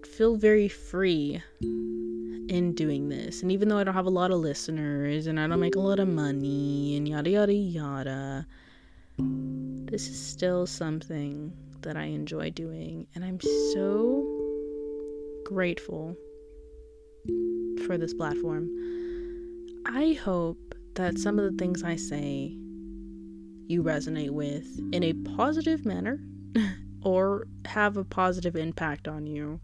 feel very free in doing this. And even though I don't have a lot of listeners and I don't make a lot of money and yada yada yada, this is still something that I enjoy doing, and I'm so grateful for this platform. I hope that some of the things I say you resonate with in a positive manner or have a positive impact on you.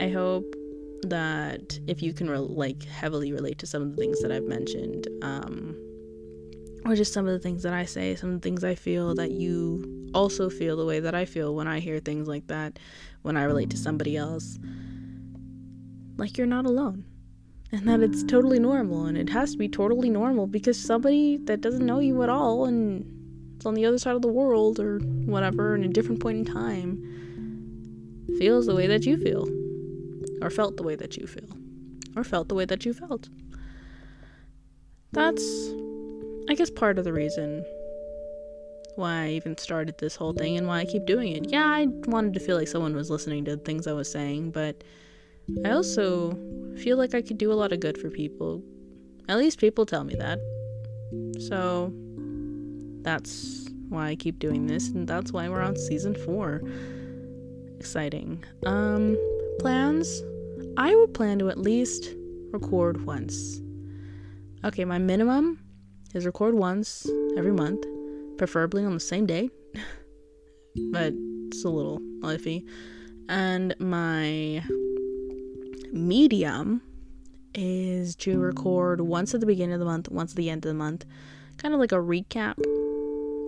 I hope that if you can re- like heavily relate to some of the things that I've mentioned, um, or just some of the things that I say, some of the things I feel that you also feel the way that I feel when I hear things like that, when I relate to somebody else. Like you're not alone. And that it's totally normal, and it has to be totally normal because somebody that doesn't know you at all and it's on the other side of the world or whatever in a different point in time feels the way that you feel, or felt the way that you feel, or felt the way that you felt. That's I guess part of the reason why I even started this whole thing and why I keep doing it. Yeah, I wanted to feel like someone was listening to the things I was saying, but I also feel like I could do a lot of good for people. At least people tell me that. So that's why I keep doing this, and that's why we're on season four. Exciting. Um, plans? I would plan to at least record once. Okay, my minimum is record once every month, preferably on the same day. but it's a little iffy. And my medium is to record once at the beginning of the month, once at the end of the month, kind of like a recap.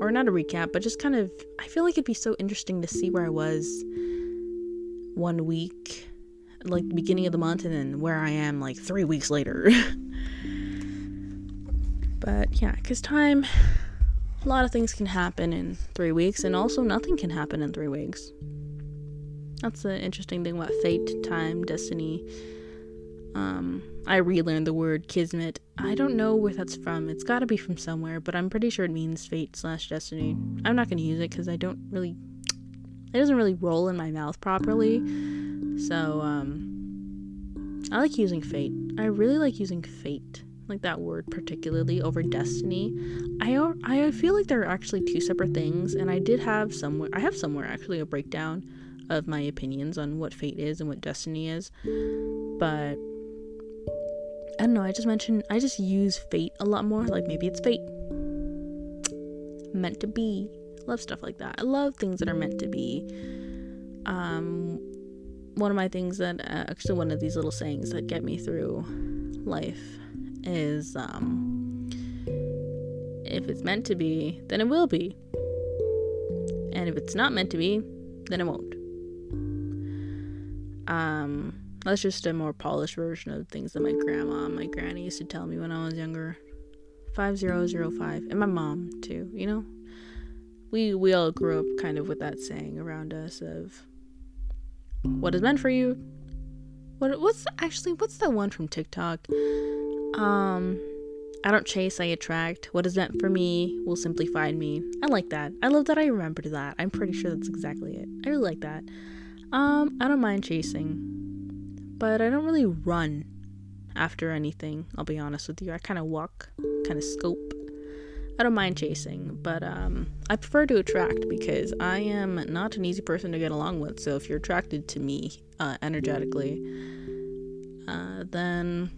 Or not a recap, but just kind of, I feel like it'd be so interesting to see where I was one week, like the beginning of the month, and then where I am like three weeks later. But yeah, because time, a lot of things can happen in three weeks, and also nothing can happen in three weeks. That's the interesting thing about fate, time, destiny. Um, I relearned the word kismet. I don't know where that's from. It's got to be from somewhere, but I'm pretty sure it means fate slash destiny. I'm not going to use it because I don't really. It doesn't really roll in my mouth properly. So, um, I like using fate. I really like using fate like that word particularly over destiny i i feel like they're actually two separate things and i did have somewhere i have somewhere actually a breakdown of my opinions on what fate is and what destiny is but i don't know i just mentioned i just use fate a lot more like maybe it's fate meant to be love stuff like that. I love things that are meant to be. Um, one of my things that uh, actually one of these little sayings that get me through life is um, if it's meant to be, then it will be. And if it's not meant to be, then it won't. Um, that's just a more polished version of things that my grandma and my granny used to tell me when I was younger. 5005 and my mom too, you know? We we all grew up kind of with that saying around us of what is meant for you. What what's actually what's that one from TikTok? Um I don't chase, I attract. What is meant for me will simply find me. I like that. I love that I remembered that. I'm pretty sure that's exactly it. I really like that. Um, I don't mind chasing, but I don't really run after anything. I'll be honest with you. I kind of walk, kind of scope. I don't mind chasing, but um, I prefer to attract because I am not an easy person to get along with. So if you're attracted to me uh, energetically, uh, then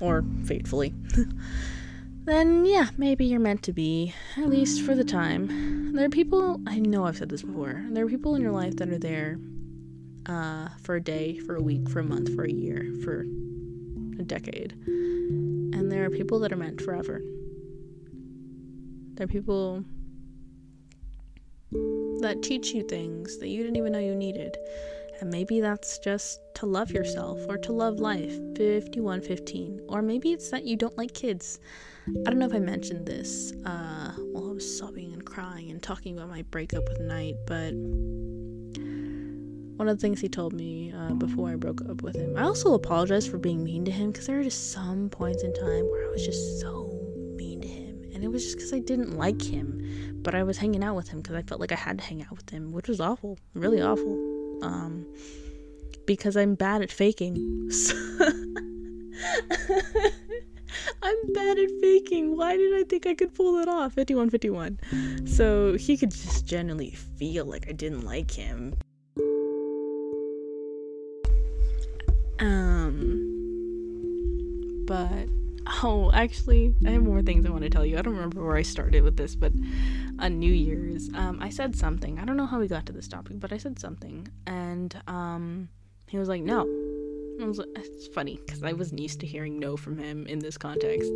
or fatefully, then yeah, maybe you're meant to be, at least for the time. There are people, I know I've said this before, there are people in your life that are there uh, for a day, for a week, for a month, for a year, for a decade. And there are people that are meant forever. There are people that teach you things that you didn't even know you needed. And maybe that's just to love yourself or to love life, 5115. Or maybe it's that you don't like kids. I don't know if I mentioned this uh, while I was sobbing and crying and talking about my breakup with Knight, but one of the things he told me uh, before I broke up with him, I also apologize for being mean to him because there were just some points in time where I was just so mean to him. And it was just because I didn't like him, but I was hanging out with him because I felt like I had to hang out with him, which was awful, really awful um, because I'm bad at faking. I'm bad at faking. Why did I think I could pull it off? 5151. So he could just genuinely feel like I didn't like him. Um, but oh, actually, I have more things I want to tell you. I don't remember where I started with this, but on New Year's, um, I said something. I don't know how we got to this topic, but I said something, and um, he was like, "No." I was "It's funny because I wasn't used to hearing no from him in this context,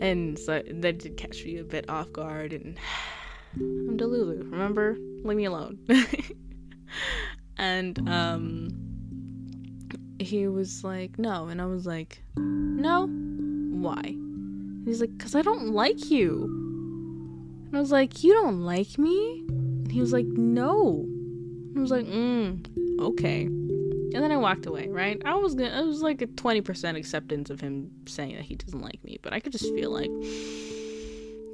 and so that did catch me a bit off guard." And I'm Delulu, remember? Leave me alone. and um, he was like, "No," and I was like, "No, why?" And he's like, "Cause I don't like you." And I was like, You don't like me? And he was like, No. I was like, Mm, okay. And then I walked away, right? I was gonna, it was like a 20% acceptance of him saying that he doesn't like me, but I could just feel like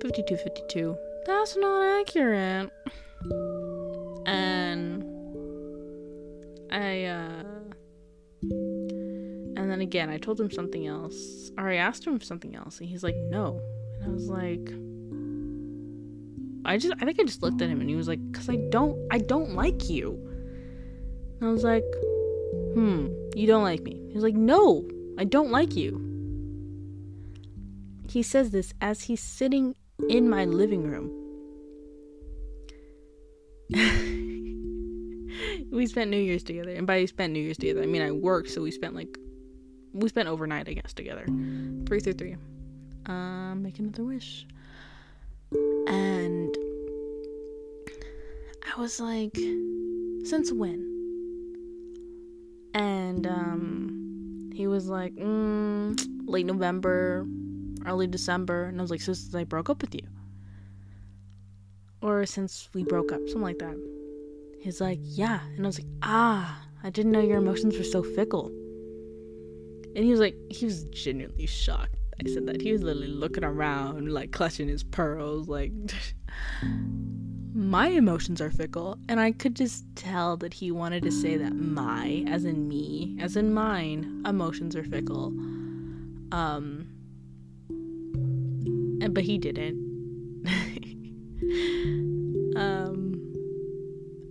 52 52. That's not accurate. And I, uh, and then again, I told him something else, or I asked him something else, and he's like, no. And I was like, I just I think I just looked at him and he was like, "Cause I don't I don't like you." And I was like, "Hmm, you don't like me?" He was like, "No, I don't like you." He says this as he's sitting in my living room. we spent New Year's together, and by spent New Year's together, I mean I worked, so we spent like we spent overnight, I guess, together. Three through three. Um, make another wish. And I was like, since when? And um, he was like, mm, late November, early December. And I was like, since I broke up with you. Or since we broke up, something like that. He's like, yeah. And I was like, ah, I didn't know your emotions were so fickle. And he was like, he was genuinely shocked I said that. He was literally looking around, like clutching his pearls, like. my emotions are fickle, and I could just tell that he wanted to say that my, as in me, as in mine, emotions are fickle. Um, and, but he didn't. um,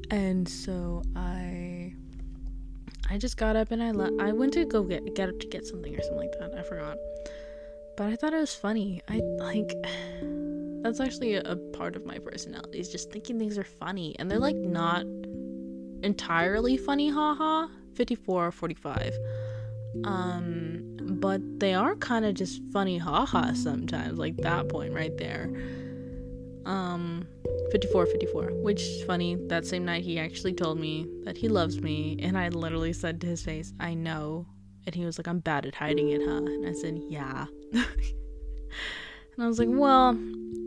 and so I, I just got up and I le- I went to go get get up to get something or something like that. I forgot. But I thought it was funny. I like that's actually a, a part of my personality is just thinking things are funny and they're like not entirely funny haha 54 or 45 um but they are kind of just funny haha sometimes like that point right there um 54 54 which is funny. That same night he actually told me that he loves me and i literally said to his face i know. And he was like i'm bad at hiding it huh? And i said yeah. And i was like well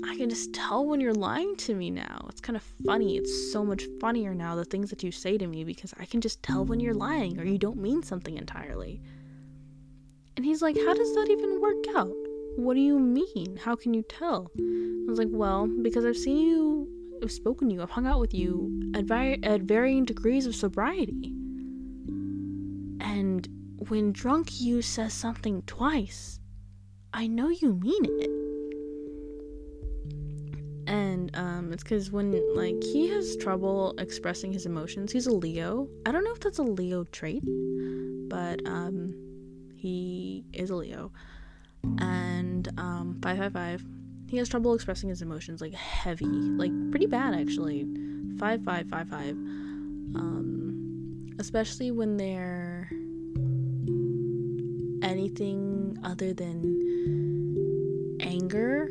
i can just tell when you're lying to me now. It's kind of funny. It's so much funnier now the things that you say to me because i can just tell when you're lying or you don't mean something entirely. And he's like how does that even work out what do you mean how can you tell I was like, well, because I've seen you, I've spoken to you, I've hung out with you at, vi- at varying degrees of sobriety. And when drunk you says something twice, I know you mean it. And um, it's because when like he has trouble expressing his emotions, he's a Leo. I don't know if that's a Leo trait, but um, he is a Leo. And um, five five five he has trouble expressing his emotions like heavy, like pretty bad actually. Five five five five. Um, especially when they're anything other than anger.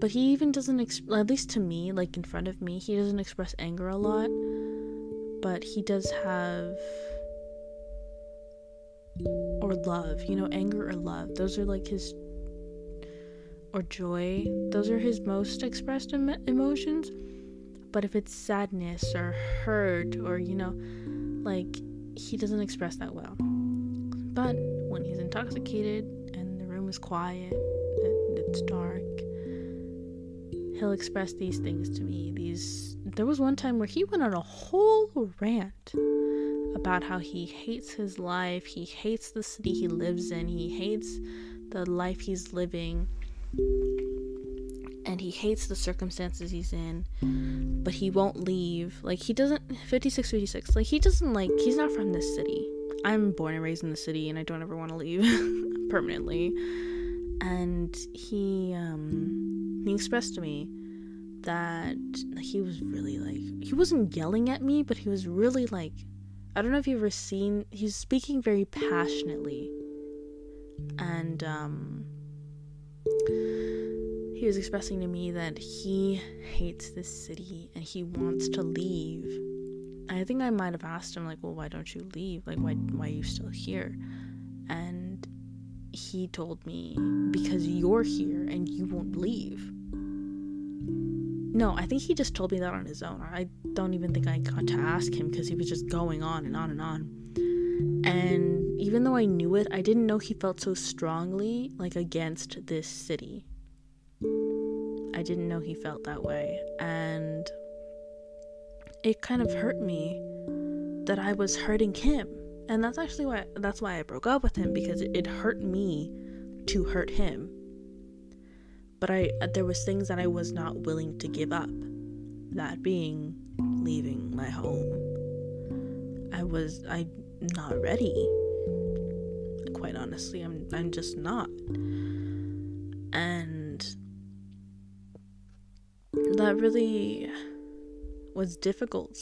But he even doesn't, exp- at least to me, like in front of me, he doesn't express anger a lot. But he does have or love, you know, anger or love. Those are like his or joy, those are his most expressed em- emotions. But if it's sadness or hurt or, you know, like he doesn't express that well. But when he's intoxicated and the room is quiet and it's dark, he'll express these things to me. These there was one time where he went on a whole rant about how he hates his life, he hates the city he lives in, he hates the life he's living and he hates the circumstances he's in but he won't leave. Like he doesn't 56 56 like he doesn't like he's not from this city. I'm born and raised in the city and i don't ever want to leave permanently. And he um he expressed to me that he was really like he wasn't yelling at me but he was really like i don't know if you've ever seen he's speaking very passionately. And um was expressing to me that he hates this city and he wants to leave. I think I might have asked him like, "Well, why don't you leave? Like why why are you still here?" And he told me because you're here and you won't leave. No, I think he just told me that on his own. I don't even think I got to ask him because he was just going on and on and on. And even though I knew it, I didn't know he felt so strongly like against this city. I didn't know he felt that way. And it kind of hurt me that I was hurting him. And that's actually why that's why I broke up with him because it, hurt me to hurt him. But I uh, there was things that I was not willing to give up. That being leaving my home. I was I not ready. Quite honestly, I'm I'm just not. And that really was difficult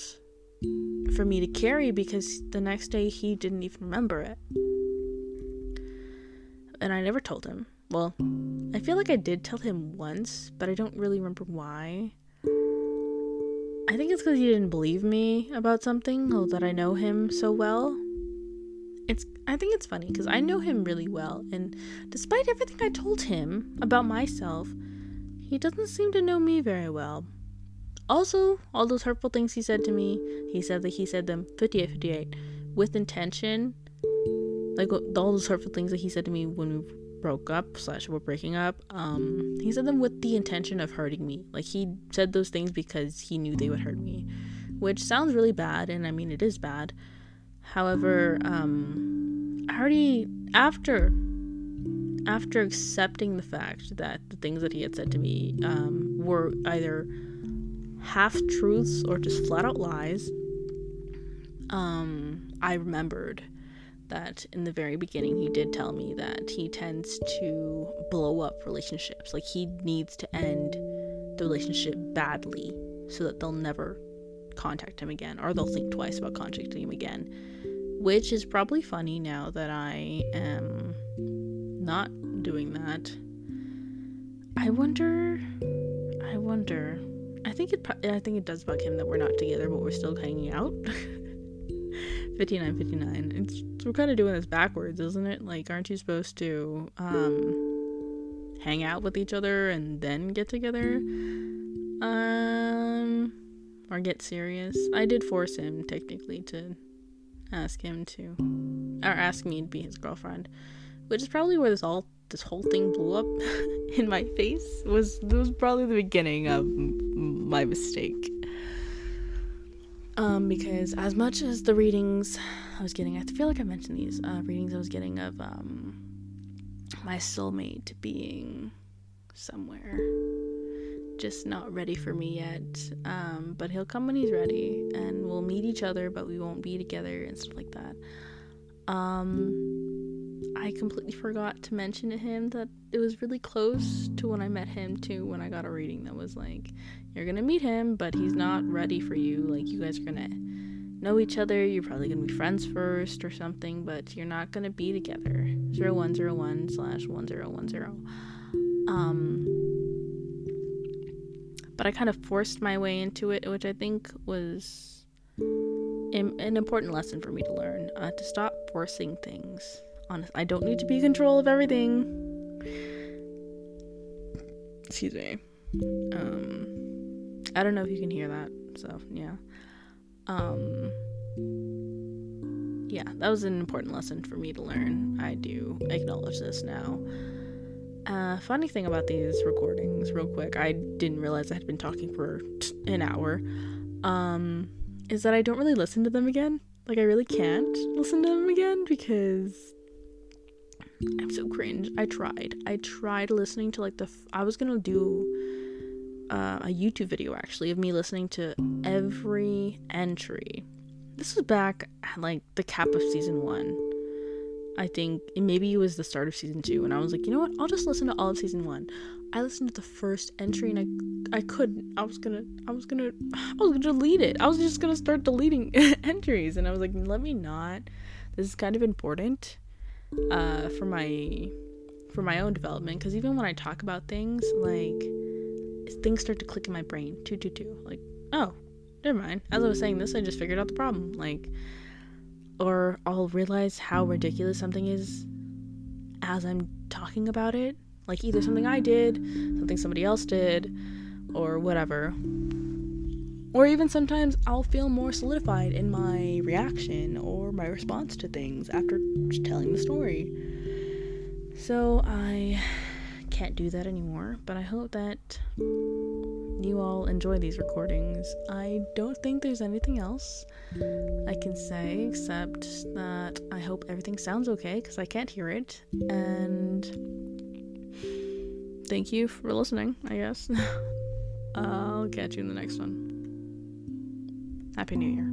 for me to carry because the next day he didn't even remember it. And I never told him. Well, I feel like I did tell him once, but I don't really remember why. I think it's because he didn't believe me about something, or that I know him so well. It's I think it's funny because I know him really well, and despite everything I told him about myself, he doesn't seem to know me very well. Also, all those hurtful things he said to me, he said that he said them 58 58 with intention. Like all those hurtful things that he said to me when we broke up slash we're breaking up um he said them with the intention of hurting me like he said those things because he knew they would hurt me which sounds really bad and i mean it is bad however um i already after after accepting the fact that the things that he had said to me um, were either half truths or just flat out lies um i remembered that in the very beginning he did tell me that he tends to blow up relationships like he needs to end the relationship badly so that they'll never contact him again or they'll think twice about contacting him again. Which is probably funny now that I am not doing that. I wonder. I wonder. I think it. I think it does bug him that we're not together, but we're still hanging out. 59 59 it's we're kind of doing this backwards isn't it like aren't you supposed to um hang out with each other and then get together um or get serious i did force him technically to ask him to or ask me to be his girlfriend which is probably where this all this whole thing blew up in my face was was probably the beginning of my mistake um, because as much as the readings I was getting, I feel like I mentioned these uh, readings I was getting of um, my soulmate being somewhere, just not ready for me yet. Um, but he'll come when he's ready, and we'll meet each other, but we won't be together and stuff like that. Um, I completely forgot to mention to him that it was really close to when I met him to when I got a reading that was like, you're gonna meet him, but he's not ready for you. Like, you guys are gonna know each other. You're probably gonna be friends first or something, but you're not gonna be together. Zero one zero one slash one zero one zero. Um, but I kind of forced my way into it, which I think was an important lesson for me to learn. Uh, to stop forcing things. Honest, I don't need to be in control of everything. Excuse me. Um, I don't know if you can hear that. So, yeah. Um yeah, that was an important lesson for me to learn. I do acknowledge this now. Uh, funny thing about these recordings, real quick, I didn't realize I had been talking for t- an hour. Um, is that I don't really listen to them again. Like I really can't listen to them again because I'm so cringe. I tried. I tried listening to like the. F- I was gonna do uh, a YouTube video actually of me listening to every entry. This was back at like the cap of season one. I think maybe it was the start of season two, and I was like, you know what? I'll just listen to all of season one. I listened to the first entry, and I I couldn't. I was gonna I was gonna I was gonna delete it. I was just gonna start deleting entries, and I was like, let me not. This is kind of important uh, for my for my own development because even when I talk about things like things start to click in my brain. Two, two, two. Like, oh, never mind. As I was saying this, I just figured out the problem. Like, or I'll realize how ridiculous something is as I'm talking about it. Like, either something I did, something somebody else did, or whatever. Or even sometimes I'll feel more solidified in my reaction or my response to things after telling the story. So I can't do that anymore, but I hope that you all enjoy these recordings. I don't think there's anything else I can say except that I hope everything sounds okay because I can't hear it. And thank you for listening, I guess. I'll catch you in the next one. Happy New Year.